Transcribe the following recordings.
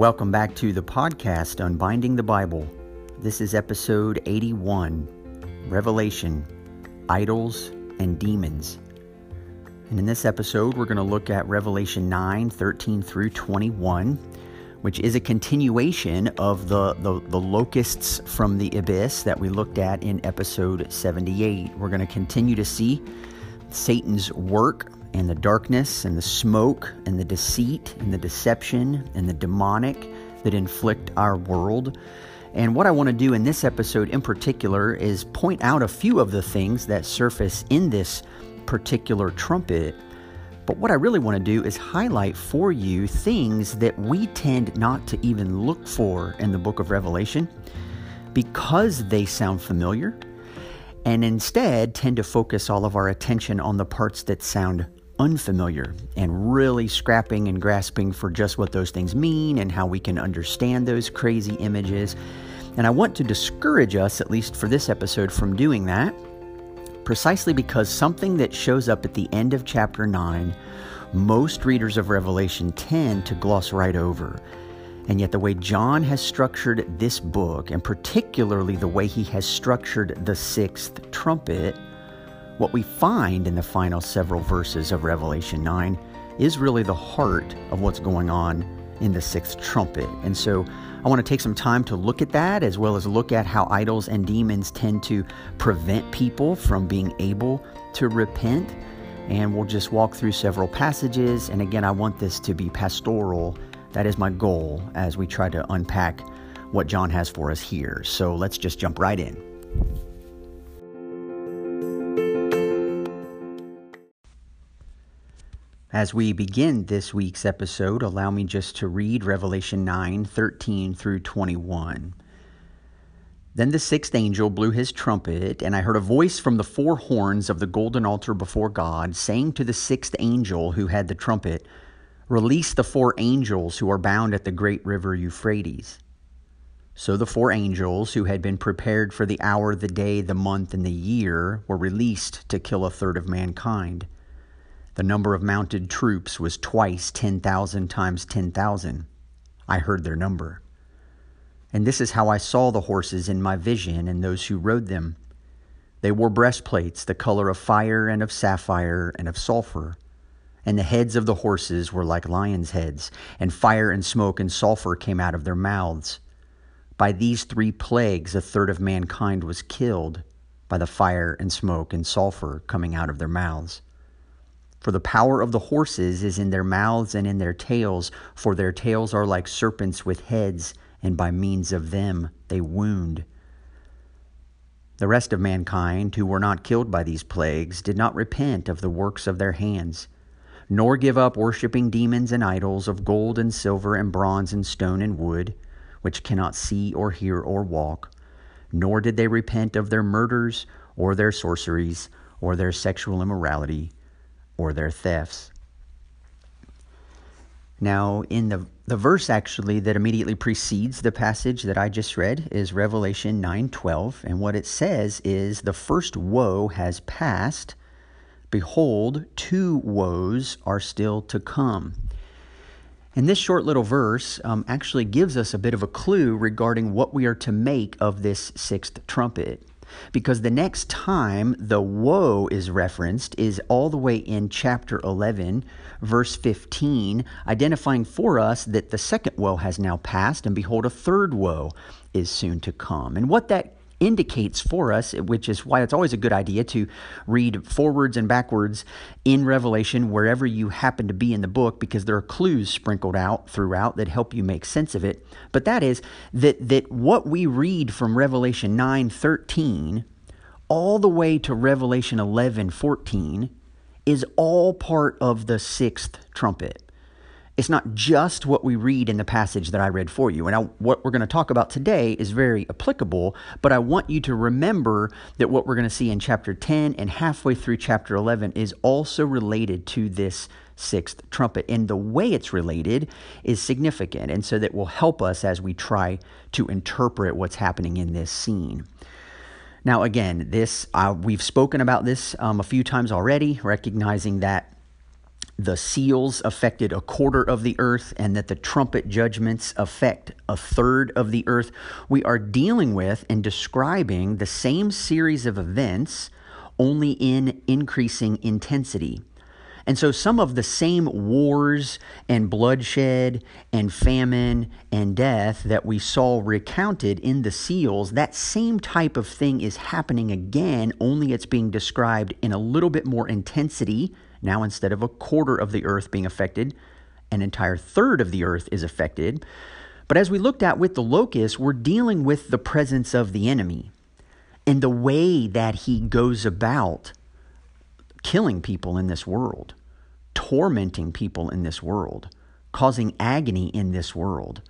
Welcome back to the podcast Unbinding the Bible. This is episode 81 Revelation, Idols, and Demons. And in this episode, we're going to look at Revelation 9 13 through 21, which is a continuation of the, the, the locusts from the abyss that we looked at in episode 78. We're going to continue to see Satan's work and the darkness and the smoke and the deceit and the deception and the demonic that inflict our world. And what I want to do in this episode in particular is point out a few of the things that surface in this particular trumpet. But what I really want to do is highlight for you things that we tend not to even look for in the book of Revelation because they sound familiar and instead tend to focus all of our attention on the parts that sound unfamiliar and really scrapping and grasping for just what those things mean and how we can understand those crazy images. And I want to discourage us, at least for this episode, from doing that, precisely because something that shows up at the end of chapter 9, most readers of Revelation tend to gloss right over. And yet, the way John has structured this book, and particularly the way he has structured the sixth trumpet, what we find in the final several verses of Revelation 9 is really the heart of what's going on in the sixth trumpet. And so I want to take some time to look at that as well as look at how idols and demons tend to prevent people from being able to repent. And we'll just walk through several passages. And again, I want this to be pastoral. That is my goal as we try to unpack what John has for us here. So let's just jump right in. As we begin this week's episode, allow me just to read Revelation 9 13 through 21. Then the sixth angel blew his trumpet, and I heard a voice from the four horns of the golden altar before God, saying to the sixth angel who had the trumpet, Release the four angels who are bound at the great river Euphrates. So the four angels who had been prepared for the hour, the day, the month, and the year were released to kill a third of mankind. The number of mounted troops was twice 10,000 times 10,000. I heard their number. And this is how I saw the horses in my vision and those who rode them. They wore breastplates the color of fire and of sapphire and of sulfur. And the heads of the horses were like lions' heads, and fire and smoke and sulfur came out of their mouths. By these three plagues, a third of mankind was killed by the fire and smoke and sulfur coming out of their mouths. For the power of the horses is in their mouths and in their tails, for their tails are like serpents with heads, and by means of them they wound. The rest of mankind, who were not killed by these plagues, did not repent of the works of their hands, nor give up worshipping demons and idols of gold and silver and bronze and stone and wood, which cannot see or hear or walk, nor did they repent of their murders or their sorceries or their sexual immorality or their thefts. Now, in the, the verse actually that immediately precedes the passage that I just read is Revelation 9:12, and what it says is the first woe has passed. Behold, two woes are still to come. And this short little verse um, actually gives us a bit of a clue regarding what we are to make of this sixth trumpet because the next time the woe is referenced is all the way in chapter 11, verse 15, identifying for us that the second woe has now passed, and behold, a third woe is soon to come. And what that indicates for us, which is why it's always a good idea to read forwards and backwards in Revelation wherever you happen to be in the book because there are clues sprinkled out throughout that help you make sense of it. But that is that that what we read from Revelation 9:13 all the way to Revelation 11:14 is all part of the sixth trumpet. It's not just what we read in the passage that I read for you. And I, what we're going to talk about today is very applicable, but I want you to remember that what we're going to see in chapter 10 and halfway through chapter 11 is also related to this sixth trumpet. And the way it's related is significant. And so that will help us as we try to interpret what's happening in this scene. Now, again, this uh, we've spoken about this um, a few times already, recognizing that the seals affected a quarter of the earth and that the trumpet judgments affect a third of the earth. We are dealing with and describing the same series of events, only in increasing intensity. And so some of the same wars and bloodshed and famine and death that we saw recounted in the seals, that same type of thing is happening again, only it's being described in a little bit more intensity. Now, instead of a quarter of the earth being affected, an entire third of the earth is affected. But as we looked at with the locust, we're dealing with the presence of the enemy and the way that he goes about killing people in this world tormenting people in this world, causing agony in this world.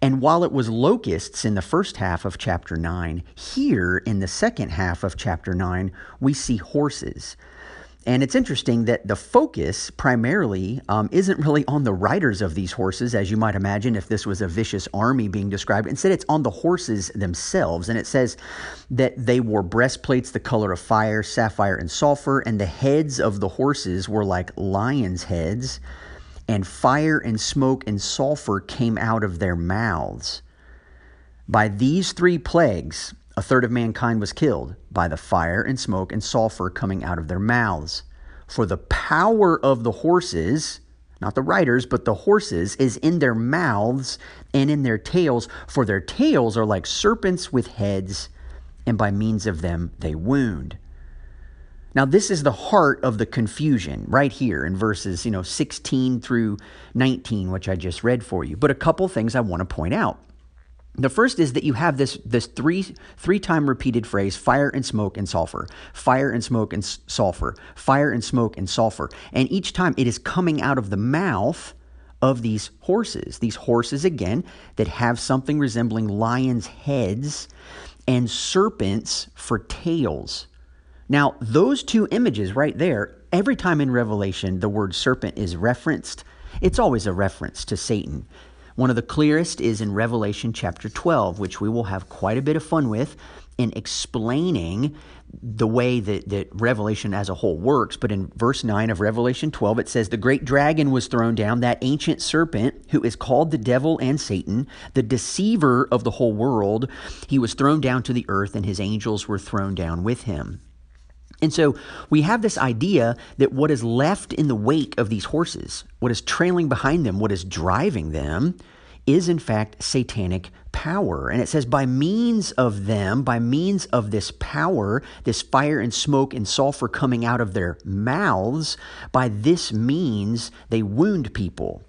And while it was locusts in the first half of chapter 9, here in the second half of chapter 9, we see horses. And it's interesting that the focus primarily um, isn't really on the riders of these horses, as you might imagine if this was a vicious army being described. Instead, it's on the horses themselves. And it says that they wore breastplates the color of fire, sapphire, and sulfur, and the heads of the horses were like lions' heads, and fire and smoke and sulfur came out of their mouths. By these three plagues, a third of mankind was killed by the fire and smoke and sulfur coming out of their mouths. For the power of the horses, not the riders, but the horses, is in their mouths and in their tails, for their tails are like serpents with heads, and by means of them they wound. Now, this is the heart of the confusion right here in verses, you know, 16 through 19, which I just read for you. But a couple things I want to point out. The first is that you have this this three three time repeated phrase fire and smoke and sulfur. Fire and smoke and sulfur. Fire and smoke and sulfur. And each time it is coming out of the mouth of these horses. These horses again that have something resembling lions heads and serpents for tails. Now those two images right there every time in revelation the word serpent is referenced it's always a reference to Satan one of the clearest is in Revelation chapter 12, which we will have quite a bit of fun with in explaining the way that, that Revelation as a whole works. But in verse 9 of Revelation 12, it says, The great dragon was thrown down, that ancient serpent who is called the devil and Satan, the deceiver of the whole world. He was thrown down to the earth, and his angels were thrown down with him. And so we have this idea that what is left in the wake of these horses, what is trailing behind them, what is driving them, is in fact satanic power. And it says, by means of them, by means of this power, this fire and smoke and sulfur coming out of their mouths, by this means they wound people.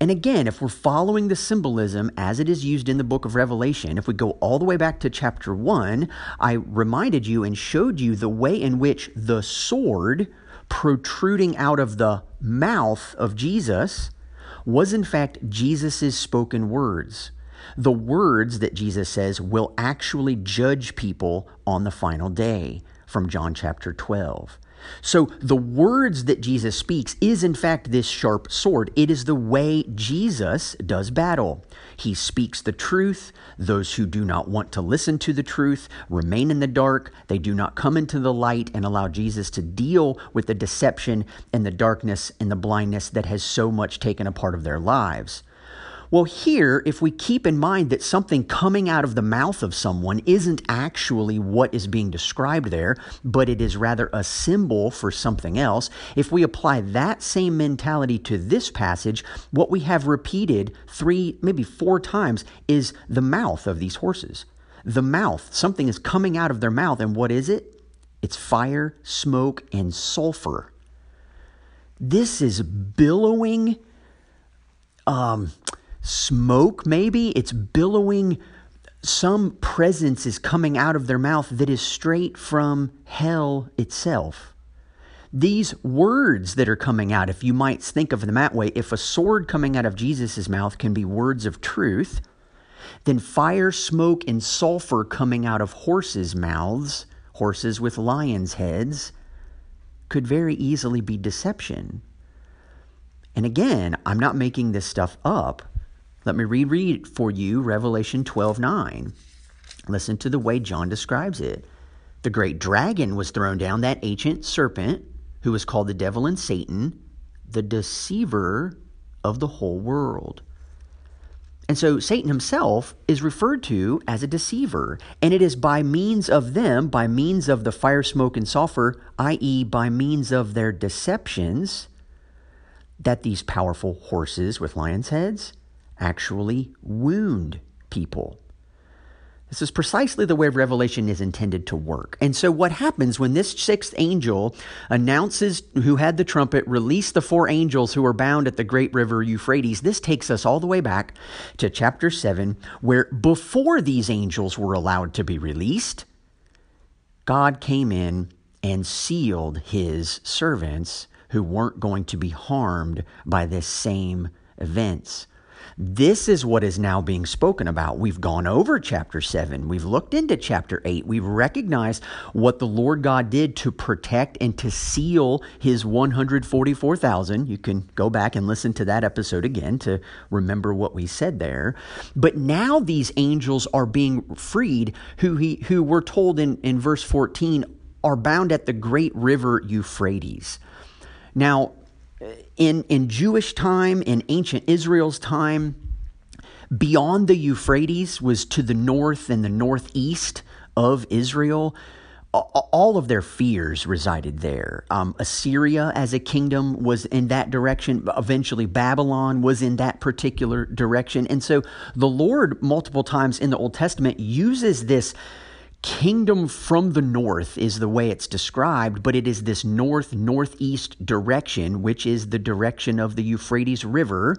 And again, if we're following the symbolism as it is used in the book of Revelation, if we go all the way back to chapter 1, I reminded you and showed you the way in which the sword protruding out of the mouth of Jesus was in fact Jesus' spoken words. The words that Jesus says will actually judge people on the final day from John chapter 12. So the words that Jesus speaks is in fact this sharp sword. It is the way Jesus does battle. He speaks the truth. Those who do not want to listen to the truth remain in the dark. They do not come into the light and allow Jesus to deal with the deception and the darkness and the blindness that has so much taken a part of their lives. Well, here, if we keep in mind that something coming out of the mouth of someone isn't actually what is being described there, but it is rather a symbol for something else, if we apply that same mentality to this passage, what we have repeated three, maybe four times is the mouth of these horses. The mouth, something is coming out of their mouth, and what is it? It's fire, smoke, and sulfur. This is billowing. Um, smoke, maybe. It's billowing. Some presence is coming out of their mouth that is straight from hell itself. These words that are coming out, if you might think of them that way, if a sword coming out of Jesus' mouth can be words of truth, then fire, smoke, and sulfur coming out of horses' mouths, horses with lions' heads, could very easily be deception. And again, I'm not making this stuff up. Let me reread for you Revelation 12 9. Listen to the way John describes it. The great dragon was thrown down, that ancient serpent who was called the devil and Satan, the deceiver of the whole world. And so Satan himself is referred to as a deceiver, and it is by means of them, by means of the fire, smoke, and sulfur, i.e., by means of their deceptions, that these powerful horses with lions' heads actually wound people. This is precisely the way Revelation is intended to work. And so, what happens when this sixth angel announces who had the trumpet, release the four angels who are bound at the great river Euphrates? This takes us all the way back to chapter 7, where before these angels were allowed to be released, God came in and sealed his servants who weren't going to be harmed by this same events. This is what is now being spoken about. We've gone over chapter 7. We've looked into chapter 8. We've recognized what the Lord God did to protect and to seal his 144,000. You can go back and listen to that episode again to remember what we said there. But now these angels are being freed who he who we're told in, in verse 14 are bound at the great river Euphrates. Now, in, in Jewish time, in ancient Israel's time, beyond the Euphrates was to the north and the northeast of Israel. All of their fears resided there. Um, Assyria as a kingdom was in that direction. Eventually, Babylon was in that particular direction. And so the Lord, multiple times in the Old Testament, uses this kingdom from the north is the way it's described, but it is this north northeast direction, which is the direction of the Euphrates River.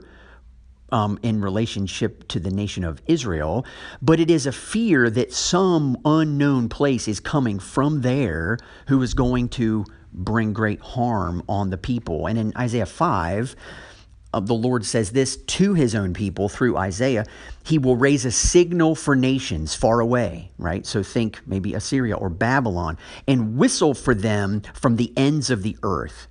Um, in relationship to the nation of Israel, but it is a fear that some unknown place is coming from there who is going to bring great harm on the people. And in Isaiah 5, uh, the Lord says this to his own people through Isaiah He will raise a signal for nations far away, right? So think maybe Assyria or Babylon, and whistle for them from the ends of the earth.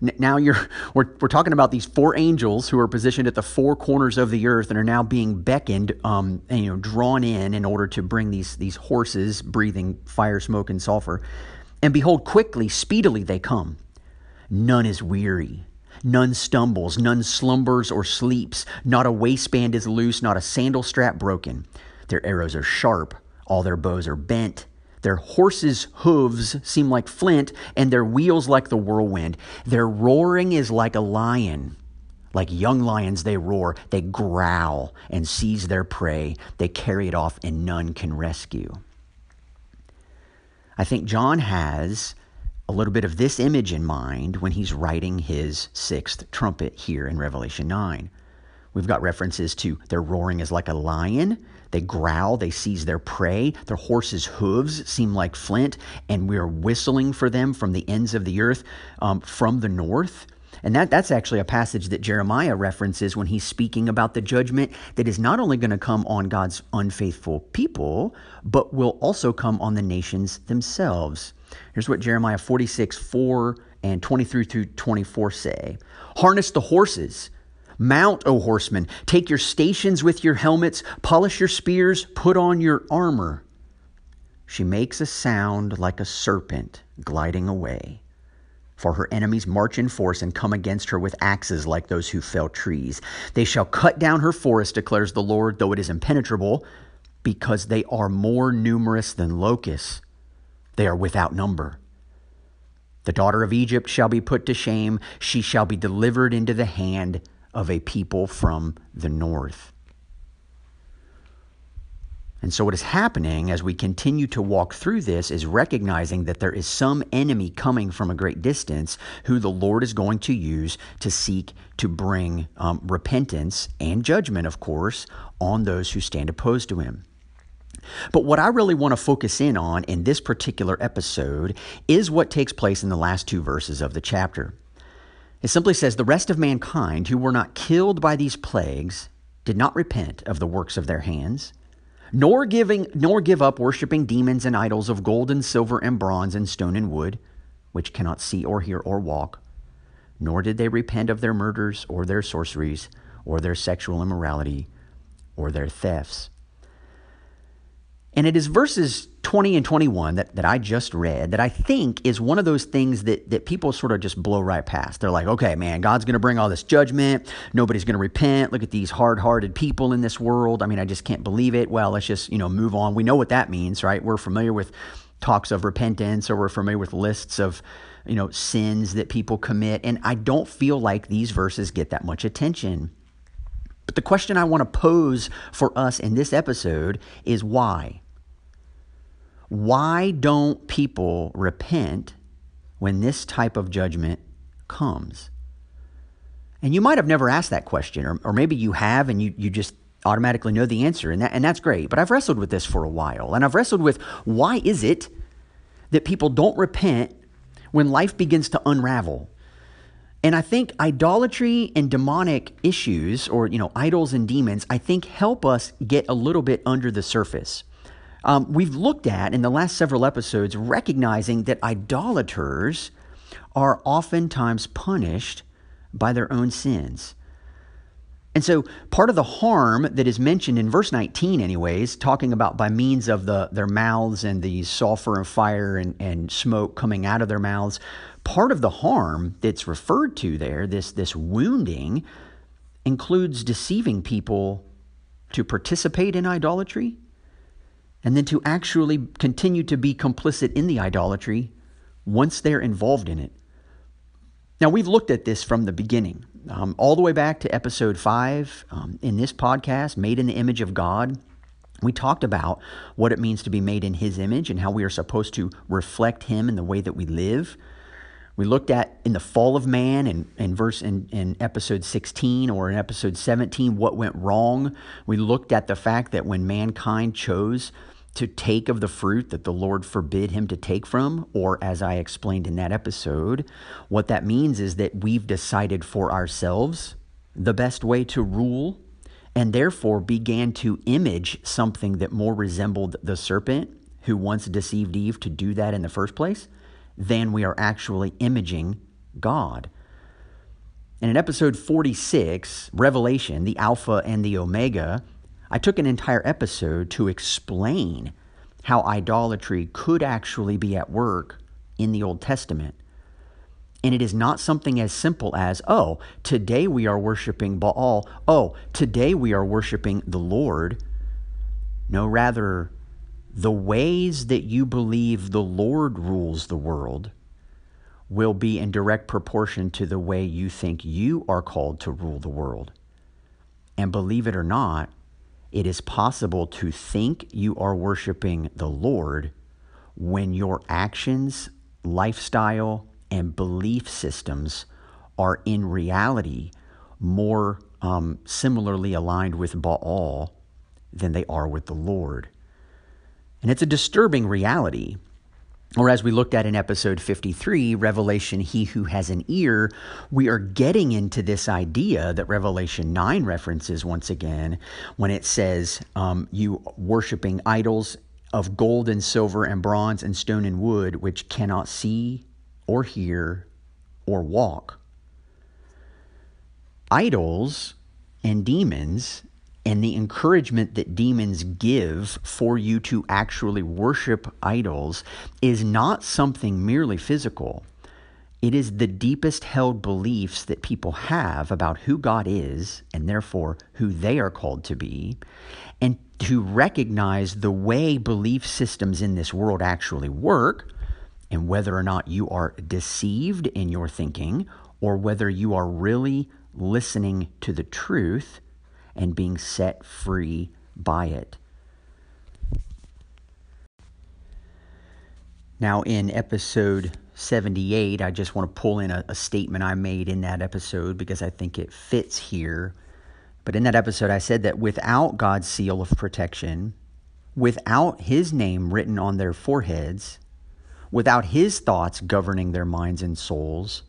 Now you're we're, we're talking about these four angels who are positioned at the four corners of the earth and are now being beckoned, um, and, you know, drawn in in order to bring these these horses breathing fire, smoke, and sulfur. And behold, quickly, speedily they come. None is weary None stumbles, none slumbers or sleeps. Not a waistband is loose, not a sandal strap broken. Their arrows are sharp, all their bows are bent. Their horses' hooves seem like flint, and their wheels like the whirlwind. Their roaring is like a lion. Like young lions, they roar, they growl and seize their prey. They carry it off, and none can rescue. I think John has a little bit of this image in mind when he's writing his sixth trumpet here in Revelation 9. We've got references to their roaring is like a lion. They growl, they seize their prey. Their horses' hooves seem like flint, and we're whistling for them from the ends of the earth um, from the north. And that, that's actually a passage that Jeremiah references when he's speaking about the judgment that is not only going to come on God's unfaithful people, but will also come on the nations themselves. Here's what Jeremiah 46, 4 and 23 through 24 say Harness the horses. Mount, O horsemen. Take your stations with your helmets. Polish your spears. Put on your armor. She makes a sound like a serpent gliding away. For her enemies march in force and come against her with axes like those who fell trees. They shall cut down her forest, declares the Lord, though it is impenetrable, because they are more numerous than locusts. They are without number. The daughter of Egypt shall be put to shame. She shall be delivered into the hand of a people from the north. And so, what is happening as we continue to walk through this is recognizing that there is some enemy coming from a great distance who the Lord is going to use to seek to bring um, repentance and judgment, of course, on those who stand opposed to him. But what I really want to focus in on in this particular episode is what takes place in the last two verses of the chapter. It simply says, The rest of mankind who were not killed by these plagues did not repent of the works of their hands, nor giving nor give up worshiping demons and idols of gold and silver and bronze and stone and wood, which cannot see or hear or walk, nor did they repent of their murders or their sorceries or their sexual immorality or their thefts. And it is verses 20 and 21 that, that I just read that I think is one of those things that, that people sort of just blow right past. They're like, okay, man, God's going to bring all this judgment. Nobody's going to repent. Look at these hard hearted people in this world. I mean, I just can't believe it. Well, let's just, you know, move on. We know what that means, right? We're familiar with talks of repentance or we're familiar with lists of, you know, sins that people commit. And I don't feel like these verses get that much attention. But the question I want to pose for us in this episode is why? Why don't people repent when this type of judgment comes? And you might have never asked that question, or, or maybe you have and you, you just automatically know the answer, and, that, and that's great. But I've wrestled with this for a while, and I've wrestled with why is it that people don't repent when life begins to unravel? And I think idolatry and demonic issues, or you know, idols and demons, I think help us get a little bit under the surface um, we've looked at in the last several episodes recognizing that idolaters are oftentimes punished by their own sins. And so, part of the harm that is mentioned in verse 19, anyways, talking about by means of the, their mouths and the sulfur and fire and, and smoke coming out of their mouths, part of the harm that's referred to there, this, this wounding, includes deceiving people to participate in idolatry and then to actually continue to be complicit in the idolatry once they're involved in it. Now, we've looked at this from the beginning, um, all the way back to episode five um, in this podcast, Made in the Image of God. We talked about what it means to be made in His image and how we are supposed to reflect Him in the way that we live. We looked at in the fall of man and in, verse in, in episode 16 or in episode 17 what went wrong. We looked at the fact that when mankind chose to take of the fruit that the Lord forbid him to take from, or as I explained in that episode, what that means is that we've decided for ourselves the best way to rule and therefore began to image something that more resembled the serpent who once deceived Eve to do that in the first place than we are actually imaging God. And in episode 46, Revelation, the Alpha and the Omega, I took an entire episode to explain how idolatry could actually be at work in the Old Testament. And it is not something as simple as, oh, today we are worshiping Baal. Oh, today we are worshiping the Lord. No, rather, the ways that you believe the Lord rules the world will be in direct proportion to the way you think you are called to rule the world. And believe it or not, it is possible to think you are worshiping the Lord when your actions, lifestyle, and belief systems are in reality more um, similarly aligned with Baal than they are with the Lord. And it's a disturbing reality or as we looked at in episode 53, Revelation, he who has an ear, we are getting into this idea that Revelation 9 references once again when it says, um, You worshiping idols of gold and silver and bronze and stone and wood, which cannot see or hear or walk. Idols and demons and the encouragement that demons give for you to actually worship idols is not something merely physical. It is the deepest held beliefs that people have about who God is and therefore who they are called to be, and to recognize the way belief systems in this world actually work, and whether or not you are deceived in your thinking or whether you are really listening to the truth and being set free by it. Now, in episode 78, I just want to pull in a, a, statement I made in that episode because I think it fits here. But in that episode, I said that without God's seal of protection, without His name written on their foreheads, without His thoughts governing their minds and souls,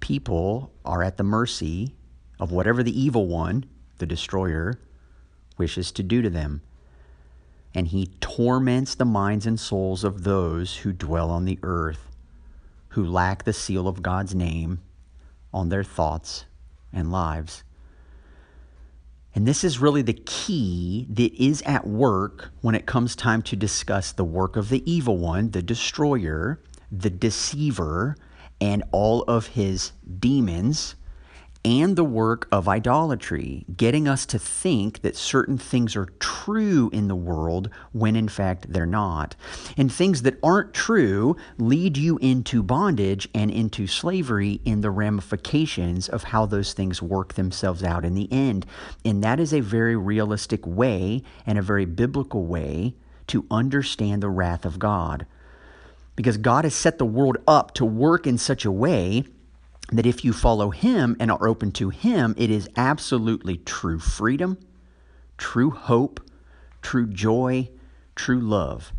people are at the mercy of whatever the evil one the destroyer, wishes to do to them. And he torments the minds and souls of those who dwell on the earth, who lack the seal of God's name on their thoughts and lives. And this is really the key that is at work when it comes time to discuss the work of the evil one, the destroyer, the deceiver, and all of his demons and the work of idolatry, getting us to think that certain things are true in the world when in fact they're not. And things that aren't true lead you into bondage and into slavery in the ramifications of how those things work themselves out in the end. And that is a very realistic way and a very biblical way to understand the wrath of God. Because God has set the world up to work in such a way that if you follow Him and are open to Him, it is absolutely true freedom, true hope, true joy, true love.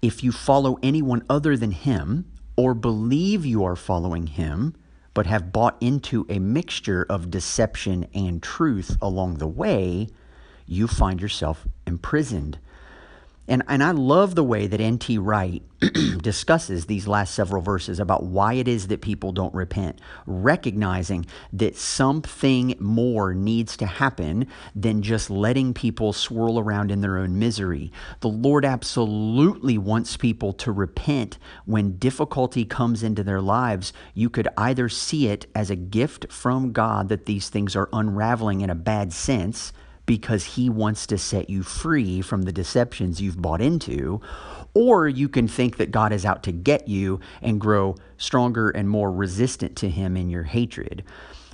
If you follow anyone other than Him, or believe you are following Him, but have bought into a mixture of deception and truth along the way, you find yourself imprisoned and, and I love the way that N.T. Wright discusses these last several verses about why it is that people don't repent, recognizing that something more needs to happen than just letting people swirl around in their own misery. The Lord absolutely wants people to repent when difficulty comes into their lives. You could either see it as a gift from God that these things are unraveling in a bad sense because he wants to set you free from the deceptions you've bought into. Or you can think that God is out to get you and grow stronger and more resistant to him in your hatred.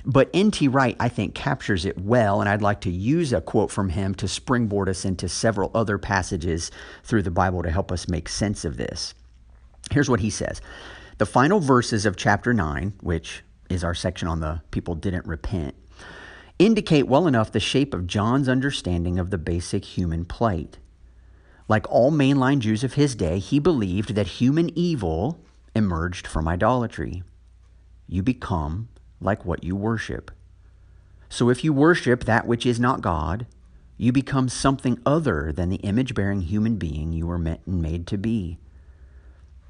But N.T. Wright, I think, captures it well, and I'd like to use a quote from him to springboard us into several other passages through the Bible to help us make sense of this. Here's what he says The final verses of chapter 9, which is our section on the people didn't repent, indicate well enough the shape of John's understanding of the basic human plight. Like all mainline Jews of his day, he believed that human evil emerged from idolatry. You become like what you worship. So if you worship that which is not God, you become something other than the image bearing human being you were meant and made to be.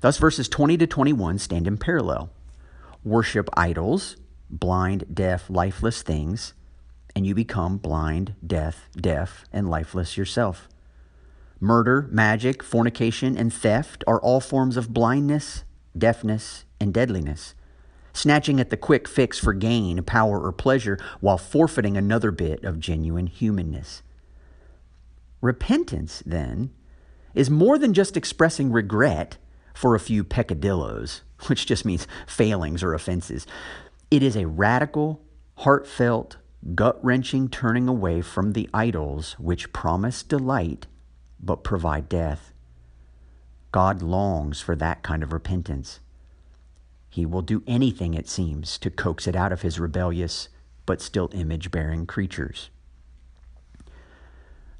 Thus, verses 20 to 21 stand in parallel. Worship idols, blind, deaf, lifeless things, and you become blind, deaf, deaf, and lifeless yourself. Murder, magic, fornication, and theft are all forms of blindness, deafness, and deadliness. Snatching at the quick fix for gain, power, or pleasure while forfeiting another bit of genuine humanness. Repentance, then, is more than just expressing regret for a few peccadillos, which just means failings or offenses. It is a radical, heartfelt, gut wrenching turning away from the idols which promise delight but provide death. God longs for that kind of repentance. He will do anything, it seems, to coax it out of his rebellious but still image bearing creatures.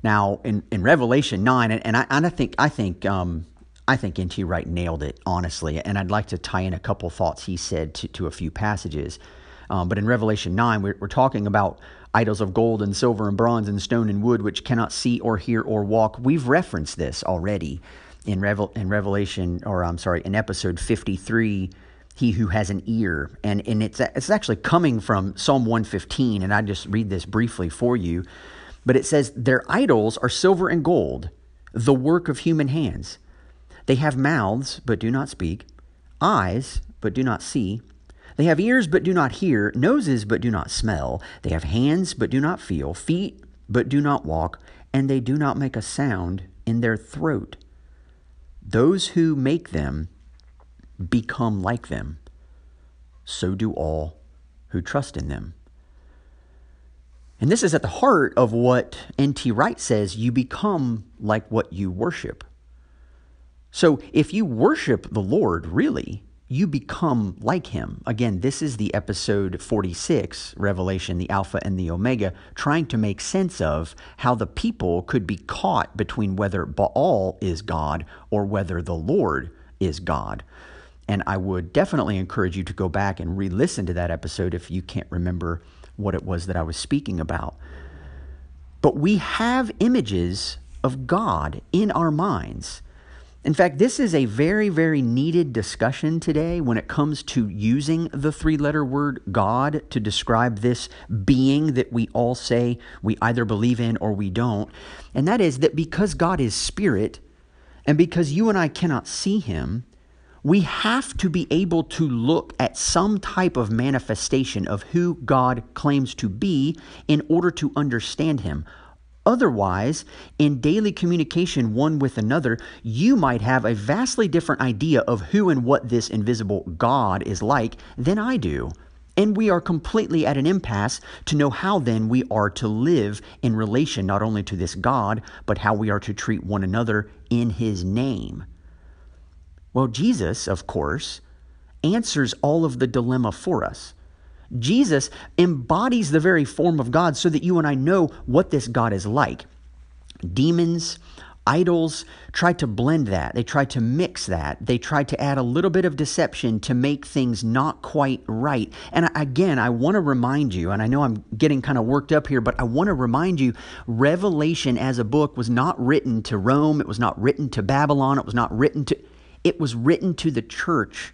Now, in, in Revelation 9, and, and, I, and I think, I think, um, I think N.T. Wright nailed it, honestly, and I'd like to tie in a couple thoughts he said to, to a few passages. Um, but in Revelation 9, we're, we're talking about idols of gold and silver and bronze and stone and wood, which cannot see or hear or walk. We've referenced this already in, Revel, in Revelation, or I'm sorry, in episode 53 he who has an ear. And, and it's, it's actually coming from Psalm 115, and I just read this briefly for you. But it says, Their idols are silver and gold, the work of human hands. They have mouths, but do not speak, eyes, but do not see, they have ears but do not hear, noses but do not smell. They have hands but do not feel, feet but do not walk, and they do not make a sound in their throat. Those who make them become like them. So do all who trust in them. And this is at the heart of what N.T. Wright says you become like what you worship. So if you worship the Lord, really, you become like him. Again, this is the episode 46, Revelation, the Alpha and the Omega, trying to make sense of how the people could be caught between whether Baal is God or whether the Lord is God. And I would definitely encourage you to go back and re listen to that episode if you can't remember what it was that I was speaking about. But we have images of God in our minds In fact, this is a very, very needed discussion today when it comes to using the three letter word God to describe this being that we all say we either believe in or we don't. And that is that because God is spirit and because you and I cannot see him, we have to be able to look at some type of manifestation of who God claims to be in order to understand him. Otherwise, in daily communication one with another, you might have a vastly different idea of who and what this invisible God is like than I do. And we are completely at an impasse to know how then we are to live in relation not only to this God, but how we are to treat one another in His name. Well, Jesus, of course, answers all of the dilemma for us. Jesus embodies the very form of God so that you and I know what this God is like. Demons, idols try to blend that. They try to mix that. They try to add a little bit of deception to make things not quite right. And again, I want to remind you, and I know I'm getting kind of worked up here, but I want to remind you Revelation as a book was not written to Rome, it was not written to Babylon, it was not written to, it was written to the church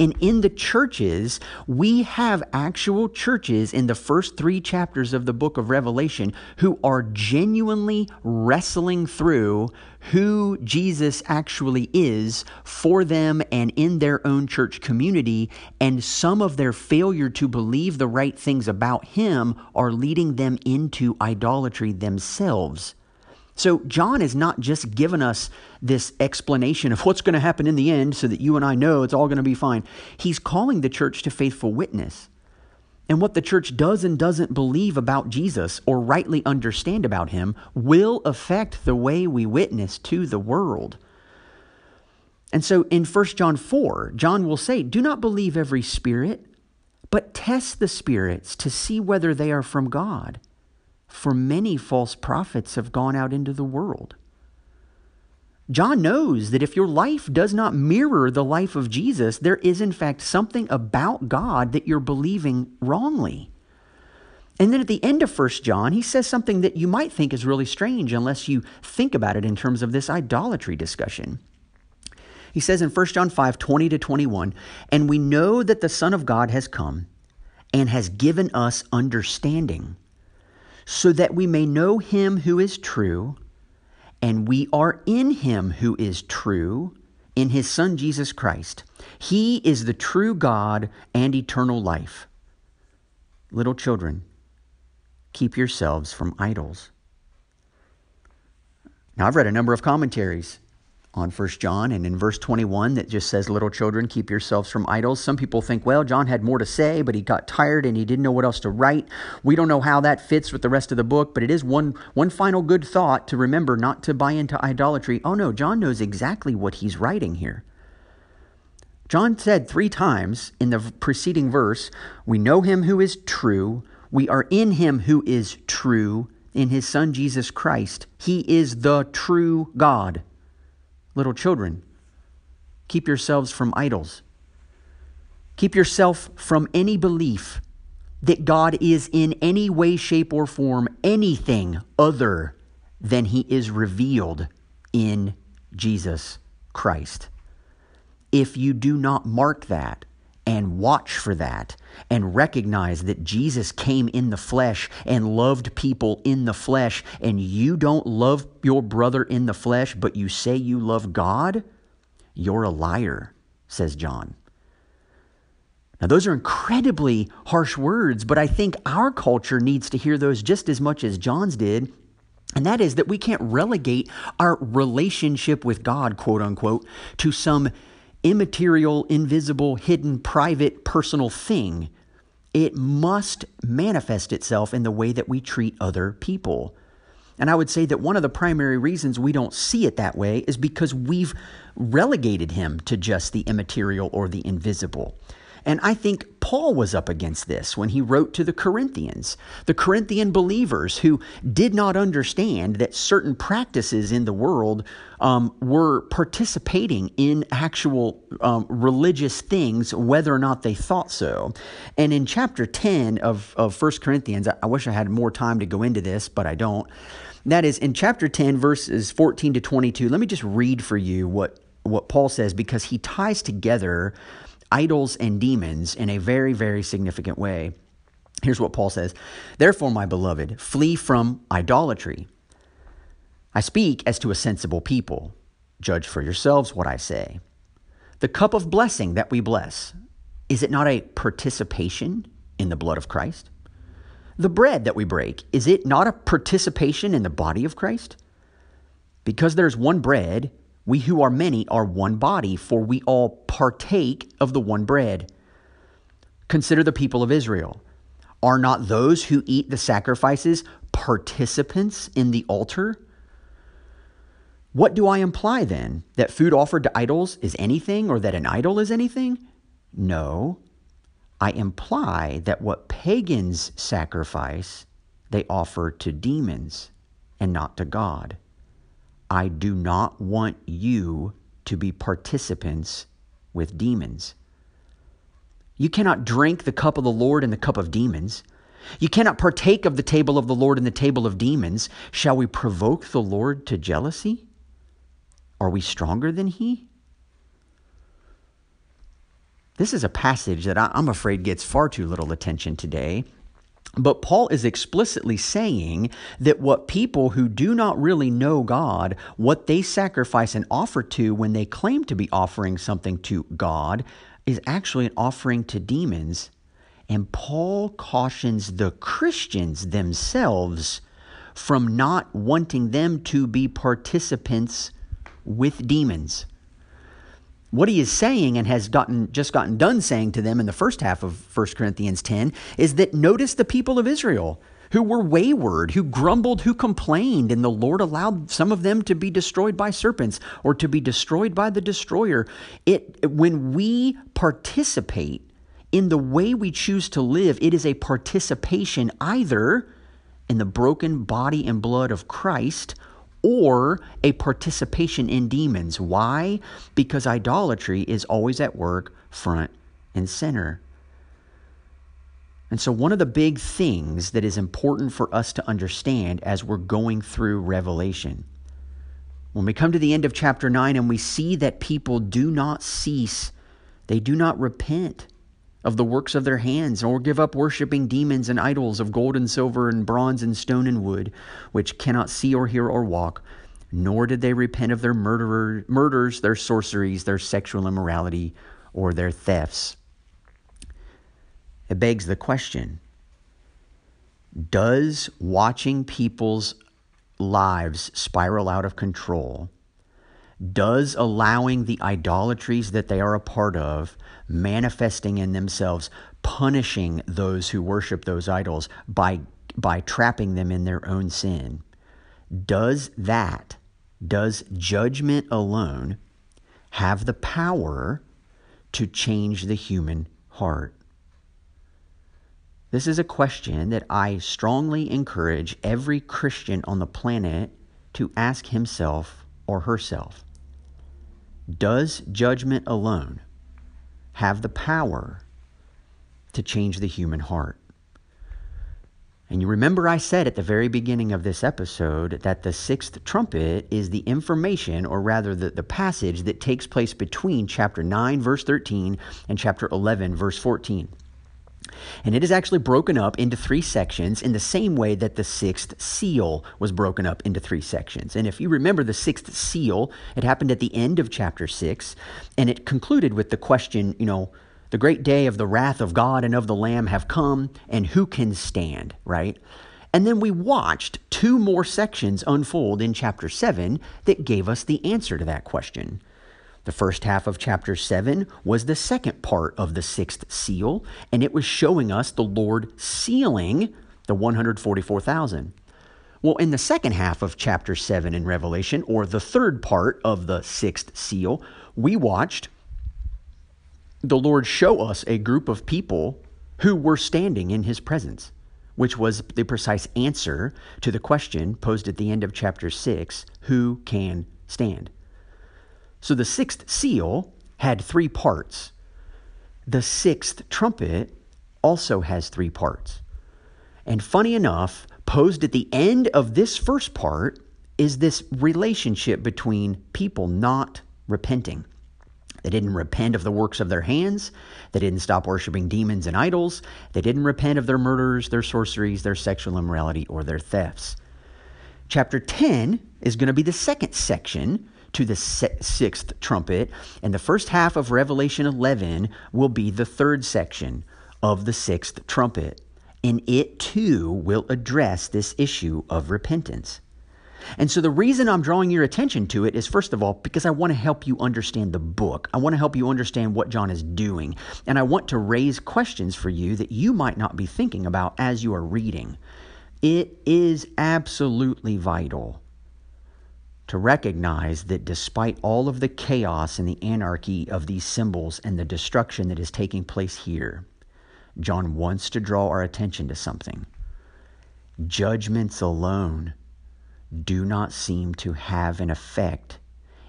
and in the churches, we have actual churches in the first three chapters of the book of Revelation who are genuinely wrestling through who Jesus actually is for them and in their own church community. And some of their failure to believe the right things about Him are leading them into idolatry themselves. So, John is not just giving us this explanation of what's going to happen in the end so that you and I know it's all going to be fine. He's calling the church to faithful witness. And what the church does and doesn't believe about Jesus or rightly understand about him will affect the way we witness to the world. And so in 1 John 4, John will say, Do not believe every spirit, but test the spirits to see whether they are from God for many false prophets have gone out into the world. John knows that if your life does not mirror the life of Jesus, there is in fact something about God that you're believing wrongly. And then at the end of First John, he says something that you might think is really strange unless you think about it in terms of this idolatry discussion. He says in 1 John 5 20 to 21, And we know that the Son of God has come and has given us understanding so that we may know him who is true, and we are in him who is true, in his Son Jesus Christ. He is the true God and eternal life. Little children, keep yourselves from idols. Now, I've read a number of commentaries on First John and in verse 21 that just says, Little children, keep yourselves from idols. Some people think, well, John had more to say, but he got tired and he didn't know what else to write. We don't know how that fits with the rest of the book, but it is one, one final good thought to remember not to buy into idolatry. Oh no, John knows exactly what he's writing here. John said three times in the preceding verse, We know him who is true, we are in him who is true, in his Son Jesus Christ. He is the true God. Little children, keep yourselves from idols. Keep yourself from any belief that God is in any way, shape, or form anything other than he is revealed in Jesus Christ. If you do not mark that and watch for that and recognize that Jesus came in the flesh and loved people in the flesh, and you don't love your brother in the flesh, but you say you love God, you're a liar, says John. Now, those are incredibly harsh words, but I think our culture needs to hear those just as much as John's did. And that is that we can't relegate our relationship with God, quote unquote, to some immaterial, invisible, hidden, private, personal thing. It must manifest itself in the way that we treat other people. And I would say that one of the primary reasons we don't see it that way is because we've relegated him to just the immaterial or the invisible. And I think Paul was up against this when he wrote to the Corinthians, the Corinthian believers who did not understand that certain practices in the world um, were participating in actual um, religious things, whether or not they thought so. And in chapter 10 of, of 1 Corinthians, I, I wish I had more time to go into this, but I don't. That is in chapter 10, verses 14 to 22. Let me just read for you what, what Paul says because he ties together idols and demons in a very, very significant way. Here's what Paul says Therefore, my beloved, flee from idolatry. I speak as to a sensible people. Judge for yourselves what I say. The cup of blessing that we bless, is it not a participation in the blood of Christ? The bread that we break, is it not a participation in the body of Christ? Because there's one bread, we who are many are one body, for we all partake of the one bread. Consider the people of Israel. Are not those who eat the sacrifices participants in the altar? What do I imply then? That food offered to idols is anything or that an idol is anything? No. I imply that what pagans sacrifice, they offer to demons and not to God. I do not want you to be participants with demons. You cannot drink the cup of the Lord and the cup of demons. You cannot partake of the table of the Lord and the table of demons. Shall we provoke the Lord to jealousy? Are we stronger than he? This is a passage that I'm afraid gets far too little attention today. But Paul is explicitly saying that what people who do not really know God, what they sacrifice and offer to when they claim to be offering something to God, is actually an offering to demons. And Paul cautions the Christians themselves from not wanting them to be participants with demons. What he is saying and has gotten just gotten done saying to them in the first half of 1 Corinthians 10 is that notice the people of Israel who were wayward, who grumbled, who complained, and the Lord allowed some of them to be destroyed by serpents or to be destroyed by the destroyer. It when we participate in the way we choose to live, it is a participation either in the broken body and blood of Christ or a participation in demons. Why? Because idolatry is always at work front and center. And so, one of the big things that is important for us to understand as we're going through Revelation, when we come to the end of chapter 9 and we see that people do not cease, they do not repent of the works of their hands, or give up worshipping demons and idols of gold and silver and bronze and stone and wood, which cannot see or hear or walk, nor did they repent of their murderer, murders, their sorceries, their sexual immorality, or their thefts. It begs the question Does watching people's lives spiral out of control does allowing the idolatries that they are a part of manifesting in themselves, punishing those who worship those idols by, by trapping them in their own sin, does that, does judgment alone have the power to change the human heart? This is a question that I strongly encourage every Christian on the planet to ask himself or herself. Does judgment alone have the power to change the human heart? And you remember I said at the very beginning of this episode that the sixth trumpet is the information, or rather the, the passage that takes place between chapter 9, verse 13, and chapter 11, verse 14. And it is actually broken up into three sections in the same way that the sixth seal was broken up into three sections. And if you remember the sixth seal, it happened at the end of chapter six, and it concluded with the question, you know, the great day of the wrath of God and of the Lamb have come, and who can stand, right? And then we watched two more sections unfold in chapter 7 that gave us the answer to that question. The first half of chapter 7 was the second part of the sixth seal, and it was showing us the Lord sealing the 144,000. Well, in the second half of chapter 7 in Revelation, or the third part of the sixth seal, we watched the Lord show us a group of people who were standing in his presence, which was the precise answer to the question posed at the end of chapter 6 who can stand? So the sixth seal had three parts. The sixth trumpet also has three parts. And funny enough, posed at the end of this first part is this relationship between people not repenting. They didn't repent of the works of their hands. They didn't stop worshiping demons and idols. They didn't repent of their murders, their sorceries, their sexual immorality, or their thefts. Chapter 10 is going to be the second section to the sixth trumpet, and the first half of Revelation 11 will be the third section of the sixth trumpet. And it too will address this issue of repentance. And so the reason I'm drawing your attention to it is first of all because I want to help you understand the book. I want to help you understand what John is doing. And I want to raise questions for you that you might not be thinking about as you are reading. It is absolutely vital to recognize that despite all of the chaos and the anarchy of these symbols and the destruction that is taking place here, John wants to draw our attention to something. Judgments alone do not seem to have an effect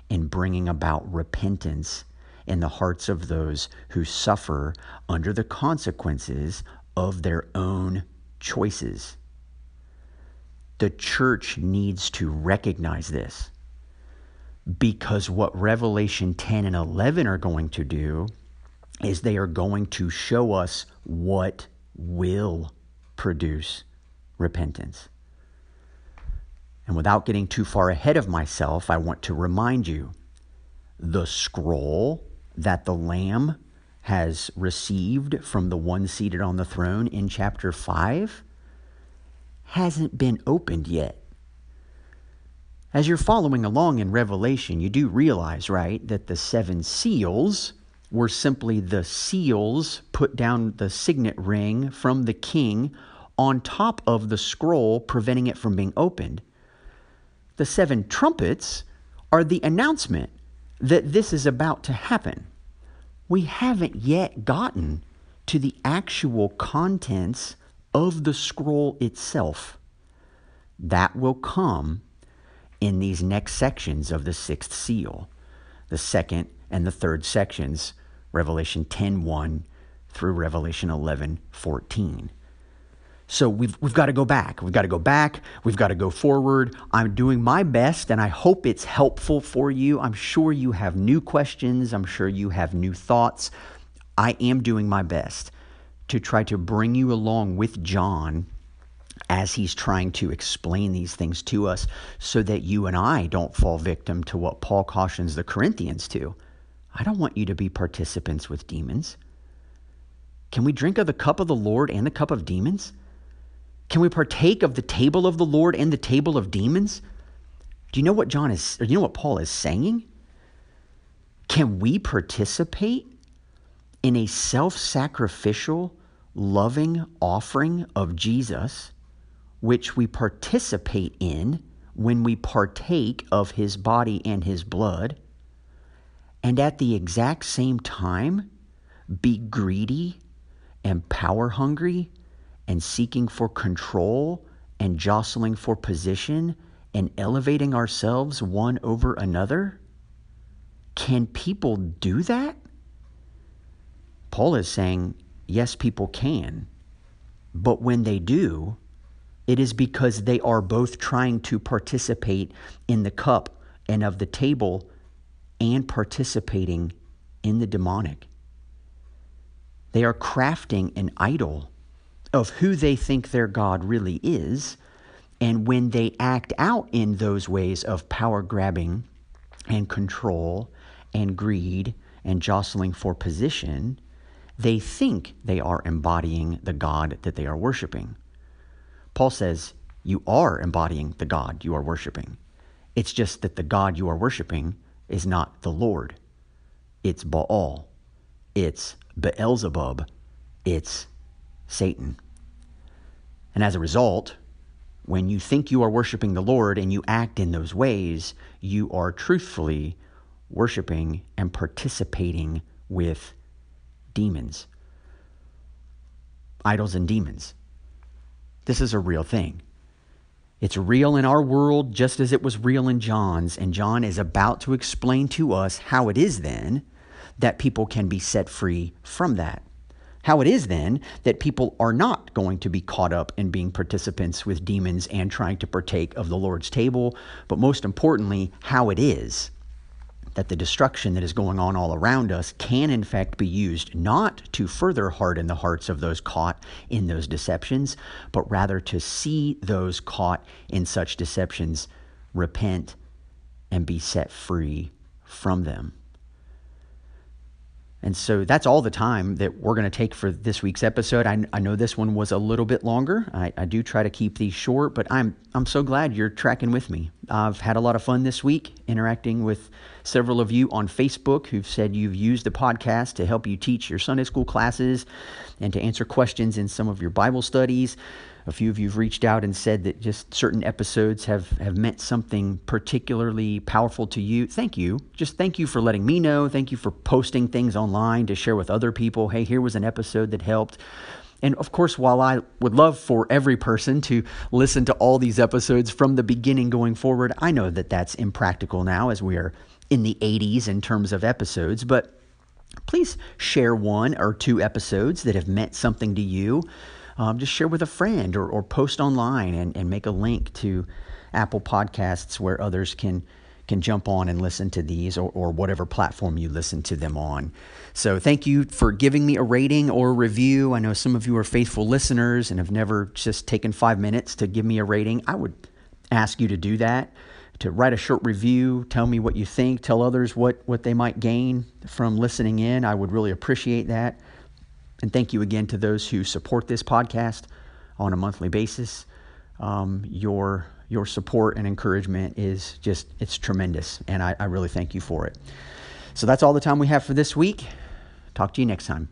in bringing about repentance in the hearts of those who suffer under the consequences of their own choices. The church needs to recognize this because what Revelation 10 and 11 are going to do is they are going to show us what will produce repentance. And without getting too far ahead of myself, I want to remind you the scroll that the Lamb has received from the one seated on the throne in chapter 5 hasn't been opened yet. As you're following along in Revelation, you do realize, right, that the seven seals were simply the seals put down the signet ring from the king on top of the scroll, preventing it from being opened the seven trumpets are the announcement that this is about to happen. We haven't yet gotten to the actual contents of the scroll itself. That will come in these next sections of the sixth seal, the second and the third sections, Revelation 10 1 through Revelation 11 14. So we've, we've got to go back. We've got to go back. We've got to go forward. I'm doing my best and I hope it's helpful for you. I'm sure you have new questions. I'm sure you have new thoughts. I am doing my best to try to bring you along with John as he's trying to explain these things to us so that you and I don't fall victim to what Paul cautions the Corinthians to. I don't want you to be participants with demons. Can we drink of the cup of the Lord and the cup of demons? Can we partake of the table of the Lord and the table of demons? Do you know what John is, or do you know what Paul is saying? Can we participate in a self sacrificial, loving offering of Jesus, which we participate in when we partake of his body and his blood, and at the exact same time be greedy and power hungry and seeking for control and jostling for position and elevating ourselves one over another? Can people do that? Paul is saying, yes, people can. But when they do, it is because they are both trying to participate in the cup and of the table and participating in the demonic. They are crafting an idol of who they think their God really is. And when they act out in those ways of power grabbing and control and greed and jostling for position, they think they are embodying the God that they are worshiping. Paul says, You are embodying the God you are worshiping. It's just that the God you are worshiping is not the Lord, it's Baal, it's Beelzebub, it's Satan. And as a result, when you think you are worshiping the Lord and you act in those ways, you are truthfully worshiping and participating with demons. Idols and demons. This is a real thing. It's real in our world just as it was real in John's, and John is about to explain to us how it is then that people can be set free from that. How it is then that people are not going to be caught up in being participants with demons and trying to partake of the Lord's table, but most importantly, how it is that the destruction that is going on all around us can, in fact, be used not to further harden the hearts of those caught in those deceptions, but rather to see those caught in such deceptions repent and be set free from them. And so that's all the time that we're going to take for this week's episode. I, I know this one was a little bit longer. I, I, do try to keep these short, but I'm I'm so glad you're tracking with me. I've had a lot of fun this week interacting with several of you on Facebook who've said you've used the podcast to help you teach your Sunday school classes and to answer questions in some of your Bible studies. A few of you have reached out and said that just certain episodes have, have meant something particularly powerful to you. Thank you. Just thank you for letting me know. Thank you for posting things online to share with other people. Hey, here was an episode that helped. And of course, while I would love for every person to listen to all these episodes from the beginning going forward, I know that that's impractical now as we are in the 80s in terms of episodes. But please share one or two episodes that have meant something to you um, just share with a friend or, or post online and, and make a link to Apple Podcasts where others can can jump on and listen to these or, or whatever platform you listen to them on. So thank you for giving me a rating or a review. I know some of you are faithful listeners and have never just taken five minutes to give me a rating. I would ask you to do that, to write a short review, tell me what you think, tell others what, what they might gain from listening in. I would really appreciate that. And thank you again to those who support this podcast on a monthly basis. Um, your your support and encouragement is just it's tremendous, and I, I really thank you for it. So that's all the time we have for this week. Talk to you next time.